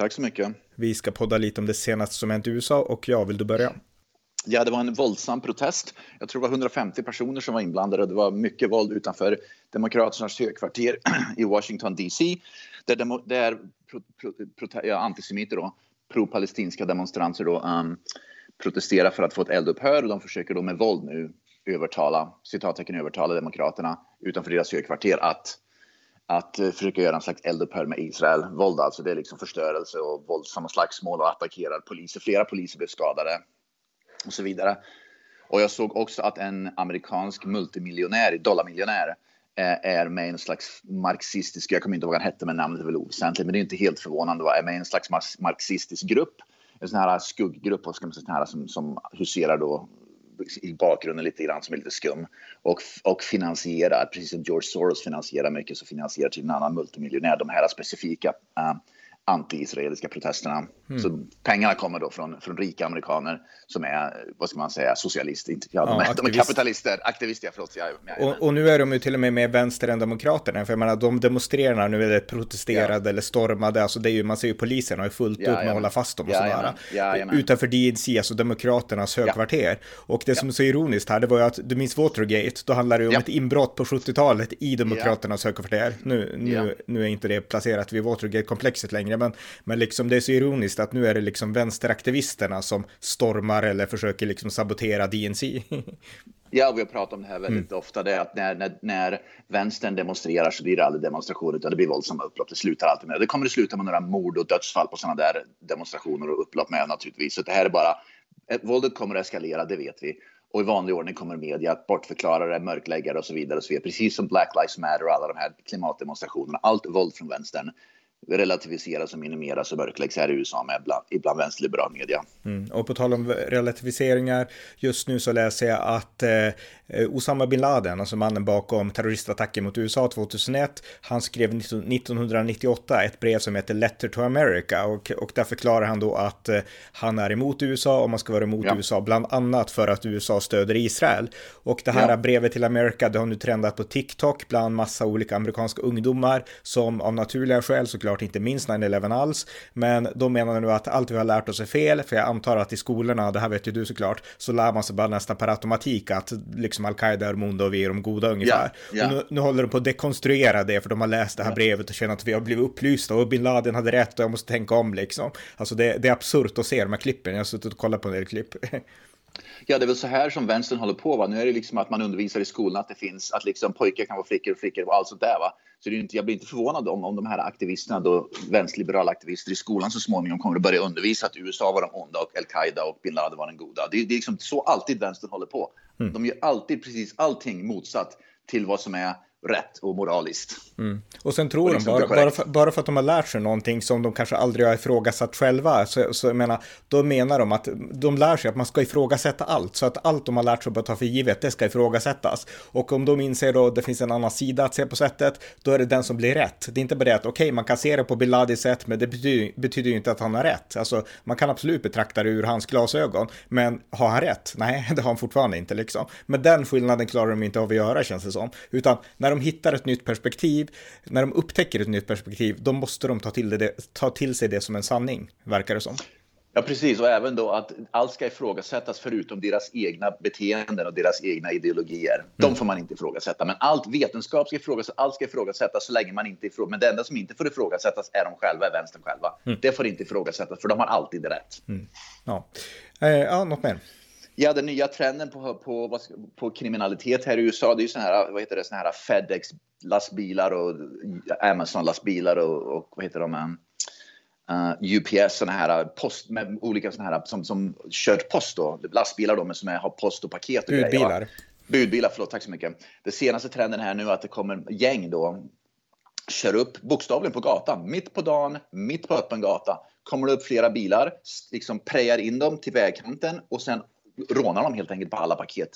Tack så mycket. Vi ska podda lite om det senaste som hänt i USA och ja, vill du börja? Ja, det var en våldsam protest. Jag tror det var 150 personer som var inblandade och det var mycket våld utanför Demokraternas högkvarter i Washington DC. Där, demo, där pro, pro, pro, ja, antisemiter då, pro-palestinska demonstranter då, um, protesterar för att få ett eldupphör och de försöker då med våld nu övertala, citattecken övertala Demokraterna utanför deras högkvarter att att eh, försöka göra en slags eldupphör med Israel. Våld alltså, det är liksom förstörelse och våldsamma slagsmål och attackerar poliser. Flera poliser blev skadade och så vidare. Och jag såg också att en amerikansk multimiljonär, dollarmiljonär, eh, är med i en slags marxistisk, jag kommer inte ihåg vad han hette men namnet är väl oväsentligt, men det är inte helt förvånande, är med i en slags marxistisk grupp, en sån här skugggrupp, ska man säga, här, som, som huserar då i bakgrunden lite grann som är lite skum. Och, och finansierar, precis som George Soros finansierar mycket så finansierar till en annan multimiljonär de här specifika uh, anti-israeliska protesterna. Mm. Så pengarna kommer då från, från rika amerikaner som är, vad ska man säga, socialister. Inte, ja, de, ja, är, de är kapitalister, aktivister, förlåt. Ja, och, och, nu är de ju till och med mer vänster än demokraterna, för jag menar, de demonstrerar nu, eller protesterade ja. eller stormade, alltså det är ju, man ser ju polisen har ju fullt upp med att hålla fast dem och sådär. Utanför DNC, alltså demokraternas högkvarter. Och det som är så ironiskt här, det var ju att, du minns Watergate, då handlar det ju om ett inbrott på 70-talet i demokraternas högkvarter. Nu, nu, nu är inte det placerat vid Watergate-komplexet längre, men, men liksom det är så ironiskt att nu är det liksom vänsteraktivisterna som stormar eller försöker liksom sabotera DNC. Ja, vi har pratat om det här väldigt mm. ofta. Det är att när, när, när vänstern demonstrerar så blir det aldrig demonstrationer utan det blir våldsamma upplopp. Det slutar alltid med det. kommer det sluta med några mord och dödsfall på sådana där demonstrationer och upplopp med naturligtvis. Så det här är bara, våldet kommer att eskalera, det vet vi. Och i vanlig ordning kommer media att bortförklara det, mörklägga det och så vidare. Och så vidare. Precis som Black Lives Matter och alla de här klimatdemonstrationerna. Allt våld från vänstern relativiseras och minimeras och mörkläggs här i USA med bland, ibland vänsterliberal media. Mm. Och på tal om relativiseringar, just nu så läser jag att eh, Osama bin Laden, alltså mannen bakom terroristattacken mot USA 2001, han skrev 1998 ett brev som heter Letter to America och, och där förklarar han då att eh, han är emot USA och man ska vara emot ja. USA, bland annat för att USA stöder Israel. Och det här ja. brevet till Amerika, det har nu trendat på TikTok bland massa olika amerikanska ungdomar som av naturliga skäl såklart såklart inte minns 9-11 alls, men de menar nu att allt vi har lärt oss är fel, för jag antar att i skolorna, det här vet ju du såklart, så lär man sig bara nästan per automatik att liksom al-Qaida är onda och vi är de goda ungefär. Ja, ja. Och nu, nu, håller de på att dekonstruera det, för de har läst det här brevet och känner att vi har blivit upplysta och bin Laden hade rätt och jag måste tänka om liksom. Alltså det, det är absurt att se de här klippen, jag har suttit och kollat på en del klipp. Ja, det är väl så här som vänstern håller på. Va? Nu är det liksom att man undervisar i skolan att det finns att liksom pojkar kan vara flickor och flickor och allt sånt där. Va? Så det är inte, jag blir inte förvånad om, om de här aktivisterna, då vänsterliberala aktivister i skolan så småningom kommer att börja undervisa att USA var de onda och al-Qaida och bin Laden var den goda. Det, det är liksom så alltid vänstern håller på. Mm. De gör alltid precis allting motsatt till vad som är rätt och moraliskt. Mm. Och sen tror och liksom de, bara, bara, för, bara för att de har lärt sig någonting som de kanske aldrig har ifrågasatt själva, så, så jag menar, då menar de att de lär sig att man ska ifrågasätta allt, så att allt de har lärt sig att ta för givet, det ska ifrågasättas. Och om de inser då att det finns en annan sida att se på sättet, då är det den som blir rätt. Det är inte bara det att okej, okay, man kan se det på Biladis sätt, men det betyder, betyder ju inte att han har rätt. Alltså, man kan absolut betrakta det ur hans glasögon, men har han rätt? Nej, det har han fortfarande inte liksom. Men den skillnaden klarar de inte av att göra, känns det som. Utan när när de hittar ett nytt perspektiv, när de upptäcker ett nytt perspektiv, då måste de ta till, det, ta till sig det som en sanning, verkar det som. Ja, precis. Och även då att allt ska ifrågasättas förutom deras egna beteenden och deras egna ideologier. Mm. De får man inte ifrågasätta. Men allt vetenskap ska ifrågasättas, allt ska ifrågasättas så länge man inte ifrågasätter. Men det enda som inte får ifrågasättas är de själva, är vänstern själva. Mm. Det får inte ifrågasättas, för de har alltid rätt. Mm. Ja. Eh, ja, något mer? Ja, den nya trenden på, på, på kriminalitet här i USA, det är ju såna här, vad heter det, såna här Fedex lastbilar och Amazon lastbilar och, och vad heter de? Uh, eh, UPS, såna här post med olika såna här som, som kör post då, lastbilar då, men som är, har post och paket och Budbilar. Grejer, Budbilar, förlåt, tack så mycket. Det senaste trenden här nu är att det kommer gäng då kör upp bokstavligen på gatan, mitt på dagen, mitt på öppen gata. Kommer det upp flera bilar, liksom prejar in dem till vägkanten och sen rånar de helt enkelt på alla paket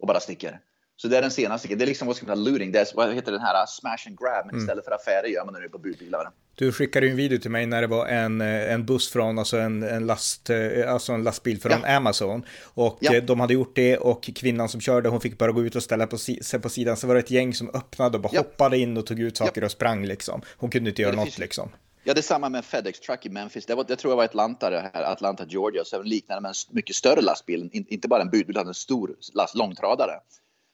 och bara sticker. Så det är den senaste. Det är liksom vad ska man säga, looting. Det är, vad heter den här smash and grab. Men mm. istället för affärer gör man det på budbilar. Du skickade ju en video till mig när det var en, eh, en buss från, alltså en, en, last, eh, alltså en lastbil från ja. Amazon. Och ja. Eh, de hade gjort det och kvinnan som körde, hon fick bara gå ut och ställa på sig på sidan. Så var det ett gäng som öppnade och bara ja. hoppade in och tog ut saker och sprang liksom. Hon kunde inte göra något liksom. Ja, det är samma med FedEx Truck i Memphis. Det, var, det tror jag var Atlanta, det här, Atlanta, Georgia. Så liknande med en mycket större lastbil, inte bara en budbil, utan en stor last, långtradare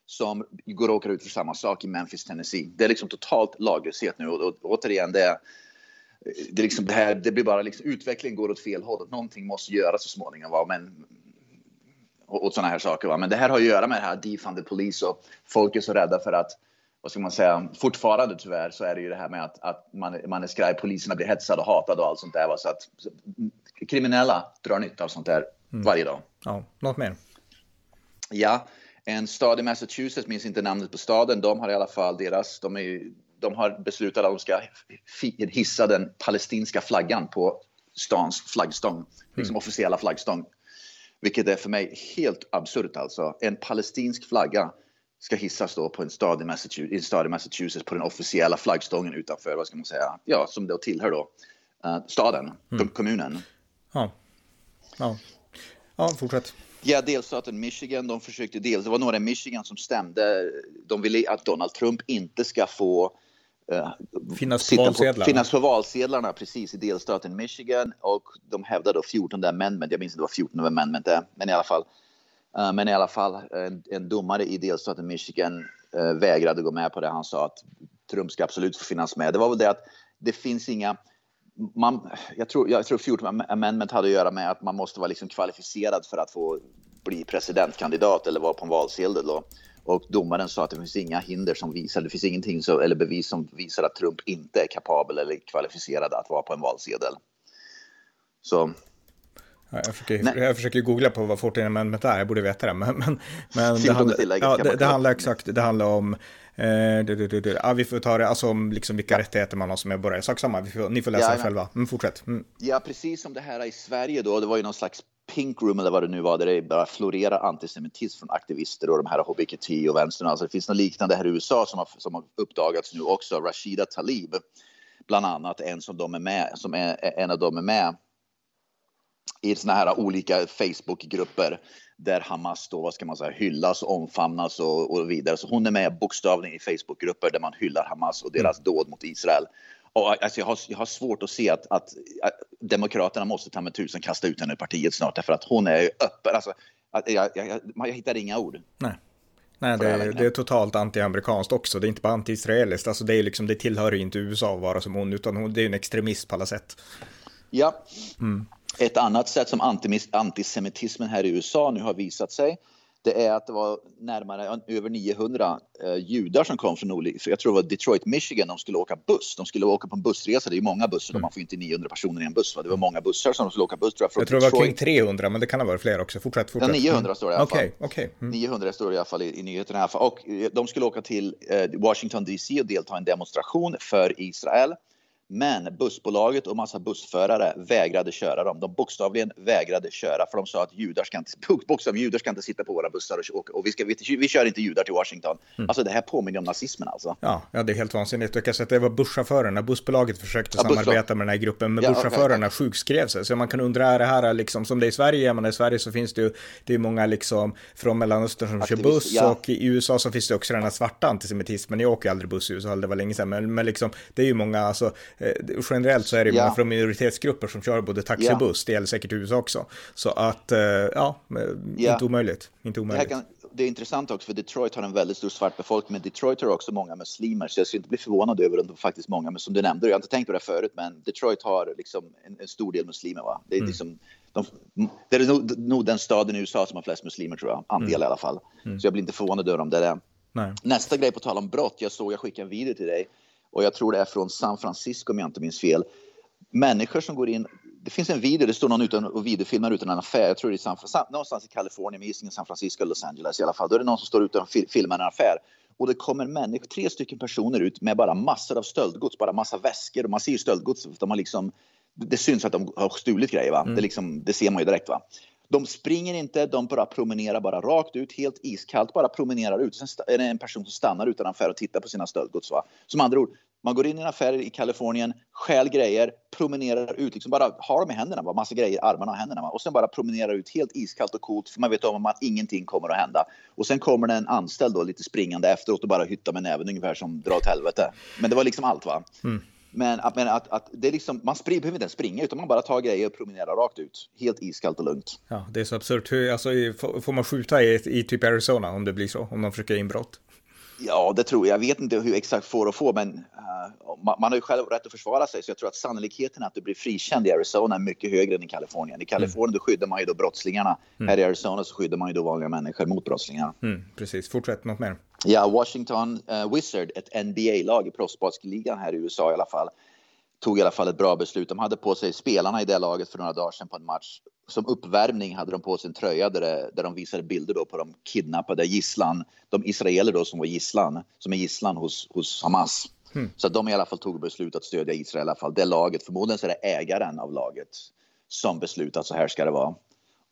som går och åker ut för samma sak i Memphis, Tennessee. Det är liksom totalt laglöshet nu och, och, återigen, det är, det, är liksom det, här, det blir bara liksom, utvecklingen går åt fel håll. Någonting måste göras så småningom. Va? Men, åt sådana här saker. Va? Men det här har att göra med det här defunded police och folk är så rädda för att vad ska man säga, fortfarande tyvärr så är det ju det här med att, att man, man är skraj, poliserna blir hetsade och hatade och allt sånt där. Va? Så att så, kriminella drar nytta av sånt där mm. varje dag. Ja, något mer? Ja, en stad i Massachusetts, minns inte namnet på staden, de har i alla fall deras, de, är, de har beslutat att de ska hissa den palestinska flaggan på stans flaggstång, liksom mm. liksom officiella flaggstång. Vilket är för mig helt absurt alltså. En palestinsk flagga ska hissas då på en stad i Massachusetts, en stad i Massachusetts på den officiella flaggstången utanför, vad ska man säga, ja, som då tillhör då uh, staden, mm. kommunen. Ja. ja. Ja, fortsätt. Ja, delstaten Michigan, de försökte dels, det var några i Michigan som stämde. De ville att Donald Trump inte ska få uh, finnas, på valsedlarna. På, finnas på valsedlarna precis i delstaten Michigan och de hävdade då 14 amendment, jag minns inte vad 14 amendment är, men i alla fall. Eh, men i alla fall, eh, en, en domare i delstaten Michigan uh, vägrade gå med på det. Han sa att Trump ska absolut få finnas med. Det var väl det att det finns inga man, jag, tror, jag tror 14 amendment hade att göra med att man måste vara liksom kvalificerad för att få bli presidentkandidat eller vara på en valsedel. Då. Och domaren sa att det finns inga hinder som visar, det finns ingenting så, eller bevis som visar att Trump inte är kapabel eller kvalificerad att vara på en valsedel. Så jag försöker, jag försöker googla på vad 14 amendment är, jag borde veta det. Men, men, men det, handlar, ja, det, det handlar exakt, det handlar om Eh, du, du, du, ja, vi får ta det, alltså om liksom vilka ja. rättigheter man har som medborgare. Sak samma, får, ni får läsa ja, det själva. Men fortsätt. Mm. Ja, precis som det här i Sverige då. Det var ju någon slags pink room eller vad det nu var, där det bara florerar antisemitism från aktivister och de här HBKT och vänstern. Alltså det finns något liknande här i USA som har, som har uppdagats nu också. Rashida Talib, bland annat, en som de är med, som är, en av dem är med i såna här olika Facebookgrupper där Hamas då, vad ska man säga, hyllas, omfamnas och, och vidare. Så hon är med bokstavligen i Facebookgrupper där man hyllar Hamas och deras mm. dåd mot Israel. Och, alltså, jag, har, jag har svårt att se att, att, att Demokraterna måste ta med tusen kasta ut henne ur partiet snart därför att hon är öppen. Alltså, jag, jag, jag, jag hittar inga ord. Nej. Nej, det, är, det är totalt anti-amerikanskt också. Det är inte bara anti-israeliskt. Alltså det, är liksom, det tillhör inte USA att vara som hon, utan hon, det är en extremist på alla sätt. Ja. Mm. Ett annat sätt som antisemitismen här i USA nu har visat sig det är att det var närmare över 900 eh, judar som kom från olika, jag tror det var Detroit, Michigan, de skulle åka buss. De skulle åka på en bussresa, det är många bussar, mm. man får inte 900 personer i en buss. Va? Det var många bussar som de skulle åka buss tror jag. Från jag tror det var kring 300, men det kan ha varit fler också. Fortsätt, fortsätt. Ja, 900 står det i alla fall. Okay, okay. Mm. 900 står det i alla fall i, i nyheterna. I alla fall. Och eh, de skulle åka till eh, Washington DC och delta i en demonstration för Israel. Men bussbolaget och massa bussförare vägrade köra dem. De bokstavligen vägrade köra för de sa att judar ska inte, bokstavligen, judar ska inte sitta på våra bussar och, och vi, ska, vi, vi kör inte judar till Washington. Mm. Alltså det här påminner om nazismen alltså. Ja, ja det är helt vansinnigt. Jag kan säga att det var busschaufförerna, bussbolaget försökte ja, samarbeta med den här gruppen, men ja, busschaufförerna okay, sjukskrev sig. Så man kan undra, är det här liksom som det är i Sverige? Men i Sverige så finns det ju, det är många liksom från Mellanöstern som Aktivist, kör buss ja. och i USA så finns det också den här svarta antisemitismen. Jag åker aldrig buss i USA, det var länge sedan, men, men liksom det är ju många, alltså generellt generellt så är det ja. många från minoritetsgrupper som kör både taxi och buss. Det gäller säkert i USA också. Så att, eh, ja, ja. inte omöjligt. Inte omöjligt. Det, kan, det, är intressant också för Detroit har en väldigt stor svart befolkning, men Detroit har också många muslimer, så jag skulle inte bli förvånad över om det faktiskt många, men som du nämnde, jag har inte tänkt på det förut, men Detroit har liksom en, en stor del muslimer. Va? Det är mm. liksom de, det är nog, nog, den staden i USA som har flest muslimer tror jag, andel mm. i alla fall. Mm. Så jag blir inte förvånad över om det är det. Nej. Nästa grej på tal om brott, jag såg, jag skickade en video till dig och jag tror det är från San Francisco om jag inte minns fel. Människor som går in, det finns en video, det står någon utan, och videofilmar utan en affär, jag tror det är San, någonstans i Kalifornien, men San Francisco eller Los Angeles i alla fall. Då är det någon som står ute och filmar en affär och det kommer människor, tre stycken personer ut med bara massor av stöldgods, bara massa väskor och man ser ju stöldgods, de har liksom, det syns att de har stulit grejer va, mm. det, liksom, det ser man ju direkt va. De springer inte, de bara promenerar bara rakt ut, helt iskallt, bara promenerar ut. Sen är det en person som stannar utanför och tittar på sina stöldgods. Va? Som andra ord, man går in i en affär i Kalifornien, stjäl grejer, promenerar ut, liksom bara har dem i händerna, bara massa grejer i armarna och händerna. Va? Och sen bara promenerar ut helt iskallt och coolt, för man vet om att ingenting kommer att hända. Och sen kommer det en anställd då lite springande efteråt och bara hyttar med näven ungefär som drar åt helvete. Men det var liksom allt va. Mm. Men, att, men att, att det är liksom, man spring, behöver inte ens springa utan man bara tar grejer och promenerar rakt ut. Helt iskallt och lugnt. Ja, det är så absurt. Alltså, får man skjuta i, i typ Arizona om det blir så? Om de försöker inbrott? Ja, det tror jag. Jag vet inte hur exakt får och få, men uh, man, man, har ju själv rätt att försvara sig. Så jag tror att sannolikheten att du blir frikänd i Arizona är mycket högre än i Kalifornien. I mm. Kalifornien mm. skyddar man ju då brottslingarna. Mm. Här i Arizona så skyddar man ju då vanliga människor mot brottslingar. Mm, precis. Fortsätt något mer. Ja, Washington uh, Wizard, ett NBA-lag i proffsbasketligan här i USA i alla fall, tog i alla fall ett bra beslut. De hade på sig spelarna i det laget för några dagar sedan på en match. Som uppvärmning hade de på sig en tröja där, det, där de visade bilder då på de kidnappade gisslan, de israeler då som var gisslan, som är gisslan hos, hos Hamas. Mm. Så de i alla fall tog beslut att stödja Israel i alla fall. Det laget, förmodligen så är det ägaren av laget som beslutat att så här ska det vara.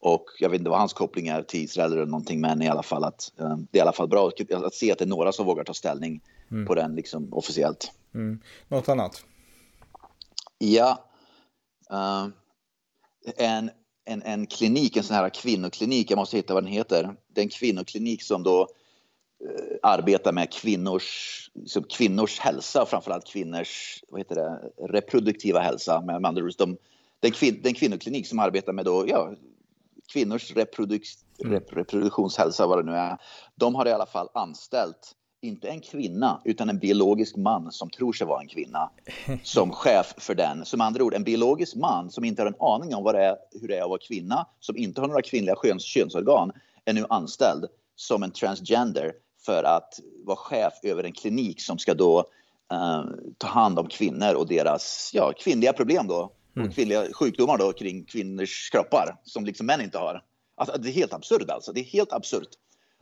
Och jag vet inte vad hans koppling är till Israel eller någonting, men i alla fall att eh, det är i alla fall bra att se att det är några som vågar ta ställning mm. på den liksom officiellt. Mm. Något annat? Ja. Uh, en, en, en klinik, en sån här kvinnoklinik, jag måste hitta vad den heter. Det är en kvinnoklinik som då eh, arbetar med kvinnors, liksom kvinnors hälsa, framförallt kvinnors vad heter det, reproduktiva hälsa. Med andra ord, de, det, är kvin, det är en kvinnoklinik som arbetar med då, ja, kvinnors reproduk, reproduktionshälsa, vad det nu är. De har i alla fall anställt inte en kvinna, utan en biologisk man som tror sig vara en kvinna som chef för den. Som andra ord, en biologisk man som inte har en aning om vad det är, hur det är att vara kvinna, som inte har några kvinnliga köns, könsorgan, är nu anställd som en transgender för att vara chef över en klinik som ska då uh, ta hand om kvinnor och deras ja, kvinnliga problem då. Mm. Och kvinnliga sjukdomar då kring kvinnors kroppar som liksom män inte har. Alltså, det är helt absurt alltså. Det är helt absurt.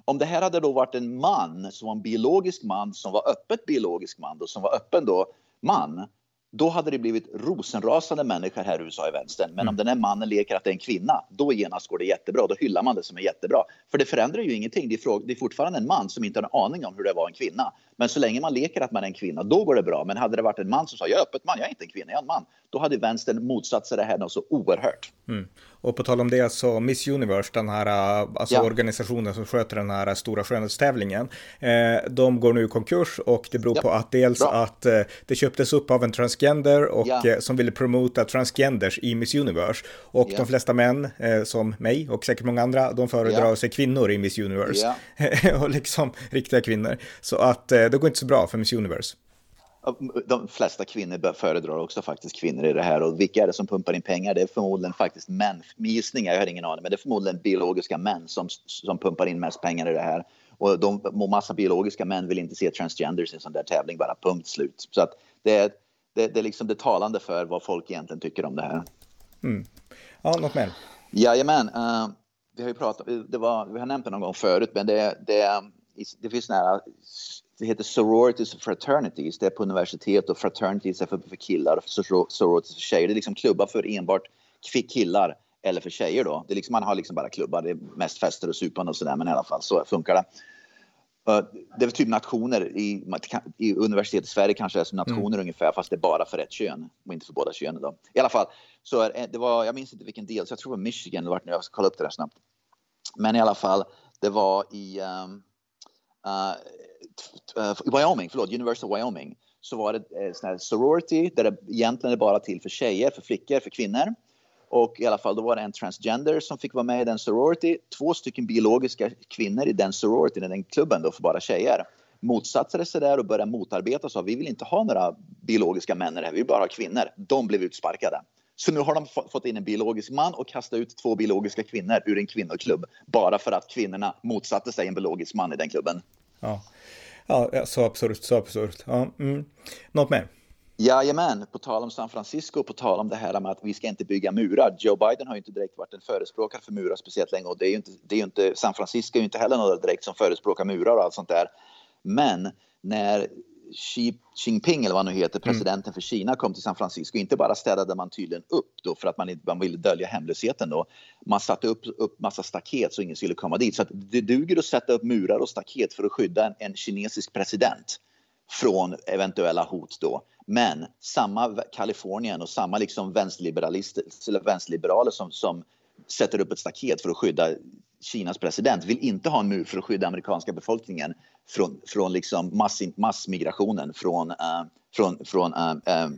Om det här hade då varit en man som var en biologisk man som var öppet biologisk man då, som var öppen då man då hade det blivit rosenrasande människor här i USA i vänstern. Men mm. om den här mannen leker att det är en kvinna, då genast går det jättebra. Då hyllar man det som är jättebra. För det förändrar ju ingenting. Det är, det är fortfarande en man som inte har en aning om hur det var en kvinna. Men så länge man leker att man är en kvinna, då går det bra. Men hade det varit en man som sa jag är öppet man, jag är inte en kvinna, jag är en man. Då hade vänstern motsatt sig det här något så oerhört. Mm. Och på tal om det så Miss Universe, den här alltså ja. organisationen som sköter den här stora skönhetstävlingen, eh, de går nu i konkurs och det beror ja. på att dels Bra. att eh, det köptes upp av en transgender och ja. eh, som ville promota transgenders i Miss Universe. Och de flesta män, eh, som mig och säkert många andra, de föredrar sig kvinnor i Miss Universe. och liksom riktiga kvinnor. Så att eh, det går inte så bra för Miss Universe. De flesta kvinnor föredrar också faktiskt kvinnor i det här och vilka är det som pumpar in pengar? Det är förmodligen faktiskt män. Gissningar, jag har ingen aning, men det är förmodligen biologiska män som, som pumpar in mest pengar i det här. Och de massa biologiska män vill inte se transgenders i en sån där tävling, bara punkt slut. Så att det är, det, det är liksom det talande för vad folk egentligen tycker om det här. Mm. Ja, något mer? Jajamän. Uh, vi har ju pratat, det var, vi har nämnt det någon gång förut, men det, det, det finns nära det heter sororities och fraternities. Det är på universitet och fraternities är för, för killar och sororities för tjejer. Det är liksom klubbar för enbart killar eller för tjejer då. Det är liksom, man har liksom bara klubbar. Det är mest fester och supande och sådär, men i alla fall så funkar det. Det är typ nationer i, i universitet i Sverige kanske är som nationer mm. ungefär fast det är bara för ett kön och inte för båda könen. Då. I alla fall, så är, det var, jag minns inte vilken del, så jag tror det var Michigan, vart nu, jag ska kolla upp det där snabbt. Men i alla fall, det var i um, uh, Eh, Wyoming, förlåt, University of Wyoming, så var det uh, sån här sorority där det egentligen är bara till för tjejer, för flickor, för kvinnor. Och i alla fall då var det en transgender som fick vara med i den sorority. Två stycken biologiska kvinnor i den sorority, i den klubben då för bara tjejer motsatte sig där och började motarbeta och sa vi vill inte ha några biologiska män här, vi vill bara ha kvinnor. De blev utsparkade. Så nu har de fått in en biologisk man och kastat ut två biologiska kvinnor ur en kvinnoklubb bara för att kvinnorna motsatte sig en biologisk man i den klubben. Ja, ja så absurt, så absurt. Ja, mm. Något mer? Jajamän, på tal om San Francisco, på tal om det här med att vi ska inte bygga murar. Joe Biden har ju inte direkt varit en förespråkare för murar speciellt länge och det är ju inte, det är ju inte San Francisco är ju inte heller några direkt som förespråkar murar och allt sånt där. Men när Xi Jinping, eller vad han nu heter, mm. presidenten mm. för Kina, kom till San Francisco, inte bara städade man tydligen upp då för att man, man ville dölja hemlösheten då. Man satte upp, upp massa staket så ingen skulle komma dit. Så det duger att sätta upp murar och staket för att skydda en, en kinesisk president från eventuella hot då. Men samma Kalifornien och samma liksom vänsterliberaler som, som sätter upp ett staket för att skydda Kinas president vill inte ha en mur för att skydda amerikanska befolkningen från, från liksom mass, massmigrationen från, uh, från, från uh, uh,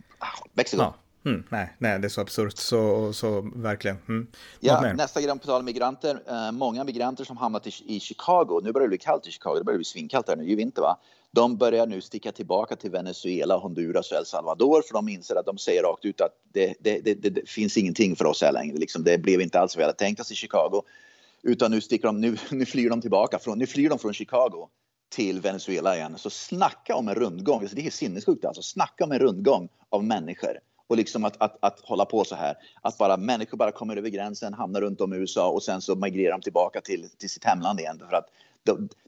Mexiko. Ja. Mm, nej, nej, det är så absurt, så, så verkligen. Mm. Ja, nästa grej på tal om migranter. Många migranter som hamnat i, i, Chicago, nu börjar det bli kallt i Chicago, det börjar bli svinkallt här nu i vinter va? De börjar nu sticka tillbaka till Venezuela, Honduras och El Salvador för de inser att de säger rakt ut att det, det, det, det finns ingenting för oss här längre. Liksom, det blev inte alls vad vi hade tänkt oss i Chicago. Utan nu, sticker de, nu, nu flyr de tillbaka, från, nu flyr de från Chicago till Venezuela igen. Så snacka om en rundgång, alltså det är sinnessjukt alltså. Snacka om en rundgång av människor. Och liksom att, att, att hålla på så här. Att bara människor bara kommer över gränsen, hamnar runt om i USA och sen så migrerar de tillbaka till, till sitt hemland igen. För att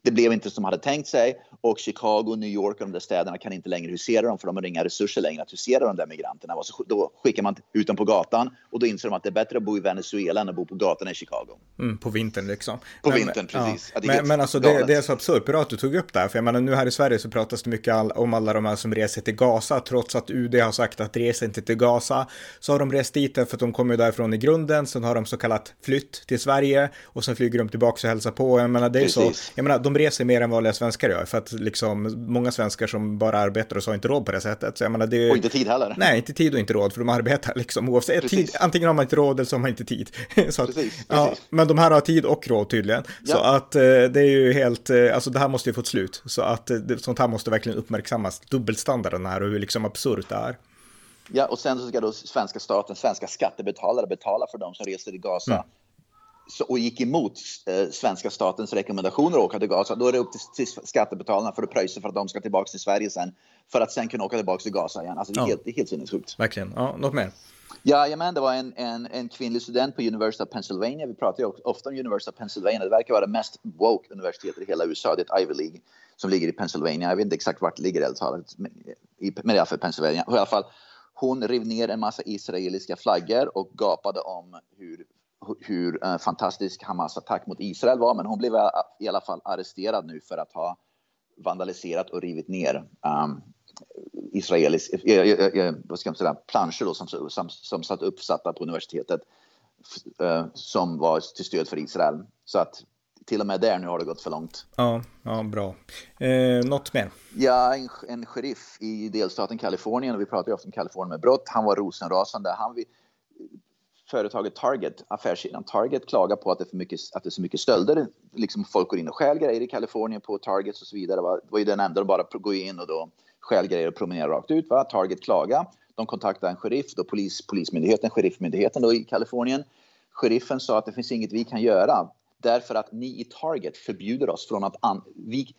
det blev inte som de hade tänkt sig och Chicago, New York och de där städerna kan inte längre husera dem för de har inga resurser längre att husera de där migranterna. Och så, då skickar man ut dem på gatan och då inser de att det är bättre att bo i Venezuela än att bo på gatan i Chicago. Mm, på vintern liksom. På men, vintern, precis. Ja. men, men alltså det, det, är så absurt, bra att du tog upp det här, för jag menar nu här i Sverige så pratas det mycket all, om alla de här som reser till Gaza, trots att UD har sagt att resa inte till Gaza, så har de rest dit för att de kommer därifrån i grunden, sen har de så kallat flytt till Sverige och sen flyger de tillbaka och hälsar på. Jag menar det är precis. så, jag menar de reser mer än vanliga svenskar gör. För att liksom många svenskar som bara arbetar och så har inte råd på det sättet. Så jag menar, det och inte tid heller. Nej, inte tid och inte råd för de arbetar liksom oavsett. Tid, antingen har man inte råd eller så har man inte tid. att, precis, ja, precis. Men de här har tid och råd tydligen. Ja. Så att eh, det är ju helt, eh, alltså det här måste ju få ett slut. Så att eh, sånt här måste verkligen uppmärksammas. Dubbelstandarden här och hur liksom absurt det är. Ja, och sen så ska då svenska staten, svenska skattebetalare betala för de som reser i Gaza. Mm och gick emot eh, svenska statens rekommendationer att åka till Gaza, då är det upp till, skattebetalarna för att pröjsa för att de ska tillbaka till Sverige sen. För att sen kunna åka tillbaka till Gaza igen. Alltså det är ja. helt, det är helt sinnessjukt. Verkligen. Ja, något mer? Ja, men det var en, en, en kvinnlig student på University of Pennsylvania. Vi pratar ju ofta om University of Pennsylvania. Det verkar vara det mest woke universitetet i hela USA. Det är ett Ivy League som ligger i Pennsylvania. Jag vet inte exakt vart det ligger men i alla fall Pennsylvania. I alla fall, hon rev ner en massa israeliska flaggor och gapade om hur hur eh, fantastisk Hamas attack mot Israel var, men hon blev i alla fall arresterad nu för att ha vandaliserat och rivit ner um, israelisk, eh, eh, vad ska man säga, planscher då, som, som, som satt uppsatta på universitetet uh, som var till stöd för Israel. Så att till och med där nu har det gått för långt. Ja, ja bra. Eh, något mer? Ja, en, en sheriff i delstaten Kalifornien, och vi pratar ju ofta om Kalifornien med brott, han var rosenrasande. Han, företaget Target, affärssidan Target, klagar på att det, är för mycket, att det är så mycket stölder. Liksom folk går in och stjäl grejer i Kalifornien på Targets och så vidare. Det var ju den enda att bara gå in och då stjäl grejer och promenera rakt ut. Va? Target klagar. De kontaktade en sheriff, då polis, polismyndigheten, sheriffmyndigheten då i Kalifornien. Sheriffen sa att det finns inget vi kan göra därför att ni i Target förbjuder oss från att an- vi,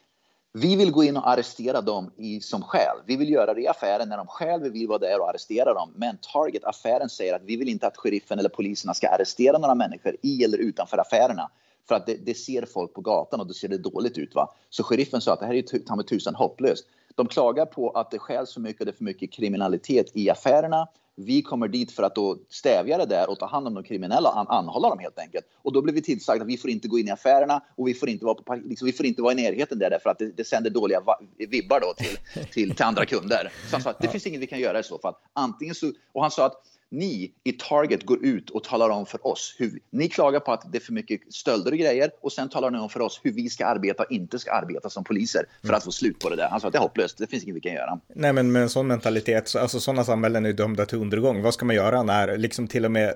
vi vill gå in och arrestera dem i, som skäl. Vi vill göra det i affären när de själv vill vara där och arrestera dem. Men Target, affären, säger att vi vill inte att sheriffen eller poliserna ska arrestera några människor i eller utanför affärerna. För att det, det ser folk på gatan och då ser det dåligt ut. Va? Så sheriffen sa att det här är ta med tusan hopplöst. De klagar på att det stjäls för mycket och det är för mycket kriminalitet i affärerna. Vi kommer dit för att då stävja det där och ta hand om de kriminella, an anhålla dem helt enkelt. Och då blir vi tillsagda att vi får inte gå in i affärerna och vi får inte vara, på, liksom, vi får inte vara i närheten där därför att det, det sänder dåliga vibbar då till, till, till andra kunder. Så han sa att det finns inget vi kan göra i så fall. Antingen så, och han sa att ni i Target går ut och talar om för oss hur ni klagar på att det är för mycket stölder och grejer och sen talar ni om för oss hur vi ska arbeta och inte ska arbeta som poliser för att få slut på det där. Han sa att det är hopplöst, det finns inget vi kan göra. Nej, men med en sån mentalitet, alltså sådana samhällen är dömda till undergång. Vad ska man göra när liksom till och med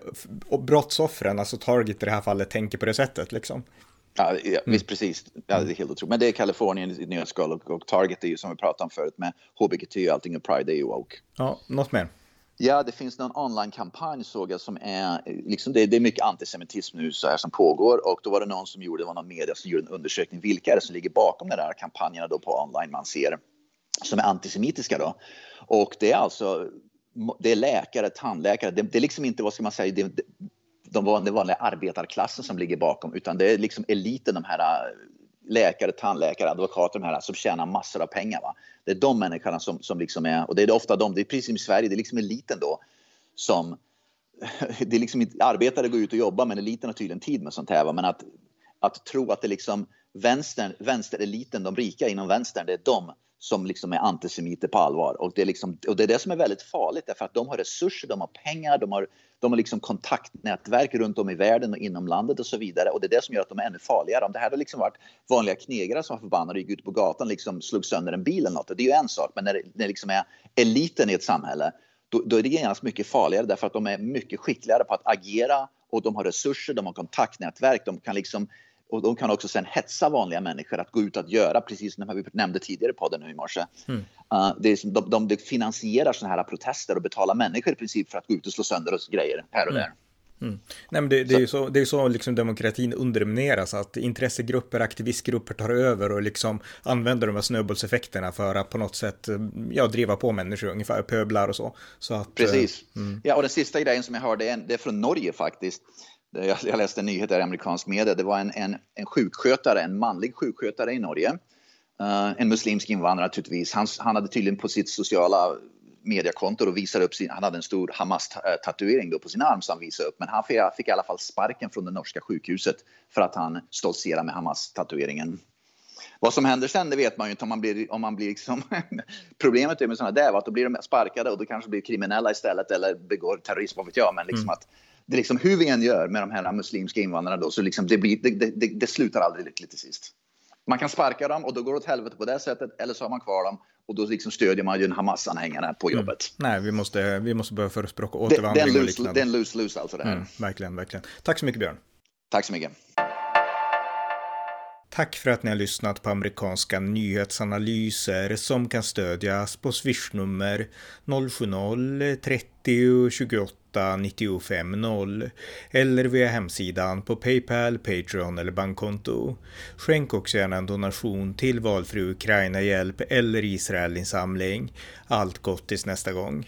brottsoffren, alltså Target i det här fallet, tänker på det sättet liksom? Ja, ja mm. visst precis. Ja, det är helt otroligt. Men det är Kalifornien i nötskal och, och Target är ju som vi pratade om förut med HBGT och allting och Pride är ju woke. Ja, något mer? Ja, det finns någon online-kampanj såg jag som är, liksom det, det, är mycket antisemitism nu så här som pågår. Och då var det någon som gjorde, det var någon media som gjorde en undersökning, vilka är det som ligger bakom de där kampanjerna då på online man ser som är antisemitiska då? Och det är alltså, det är läkare, tandläkare, det, det är liksom inte, vad ska man säga, det, de vanliga, vanliga arbetarklassen som ligger bakom utan det är liksom eliten, de här läkare, tandläkare, advokater, de här som tjänar massor av pengar. Va? Det är de människorna som, som liksom är, och det är ofta de, det är precis som i Sverige, det är liksom eliten då som det är liksom inte arbetare går ut och jobbar men eliten har tydligen tid med sånt här. Va? Men att, att tro att det liksom vänstern, vänstereliten, de rika inom vänstern, det är de som liksom är antisemiter på allvar. Och det, är liksom, och det är det som är väldigt farligt därför att de har resurser, de har pengar, de har, de har liksom kontaktnätverk runt om i världen och inom landet och så vidare. Och det är det som gör att de är ännu farligare. Om det här hade liksom varit vanliga knegare som var förbannade och gick ut på gatan liksom slog sönder en bil eller något, det är ju en sak. Men när det, när det liksom är eliten i ett samhälle, då, då är det genast mycket farligare därför att de är mycket skickligare på att agera och de har resurser, de har kontaktnätverk, de kan liksom och de kan också sen hetsa vanliga människor att gå ut och göra precis som vi nämnde tidigare på podden nu i morse. Mm. Uh, det är de, de, de finansierar sådana här protester och betalar människor i princip för att gå ut och slå sönder oss grejer här och mm. där. Mm. Nej, men det, det, är ju så, det är så liksom demokratin undermineras, att intressegrupper, aktivistgrupper tar över och liksom använder de här snöbollseffekterna för att på något sätt ja, driva på människor, ungefär pöblar och så. så att, Precis. Mm. Ja, och den sista grejen som jag hörde, det är från Norge faktiskt. Jag läste en nyhet i amerikansk media. Det var en, en, en sjukskötare, en manlig sjukskötare i Norge. Uh, en muslimsk invandrare naturligtvis. Han, han hade tydligen på sitt sociala mediekonto och visade upp sin, han hade en stor Hamas-tatuering på sin arm som han visade upp. Men han fick, fick i alla fall sparken från det norska sjukhuset för att han stoltserade med Hamas-tatueringen. Vad som händer sen det vet man ju inte om man blir, om man blir liksom Problemet är med sådana där att då blir de sparkade och då kanske blir kriminella istället eller begår terrorism, vad vet jag. Men liksom mm. att det liksom hur vi än gör med de här muslimska invandrarna då så liksom det, blir, det, det, det slutar aldrig lyckligt till sist. Man kan sparka dem och då går det åt helvete på det sättet eller så har man kvar dem och då liksom stödjer man ju en Hamas-anhängare på mm. jobbet. Mm. Nej, vi måste, vi måste börja förespråka återvandring det, och liknande. Det är en lose-lose alltså det här. Mm, verkligen, verkligen. Tack så mycket Björn. Tack så mycket. Tack för att ni har lyssnat på amerikanska nyhetsanalyser som kan stödjas på swishnummer 070-30 28 95 0 eller via hemsidan på Paypal, Patreon eller bankkonto. Skänk också gärna en donation till valfri Ukraina-hjälp eller Israelinsamling. Allt gott tills nästa gång.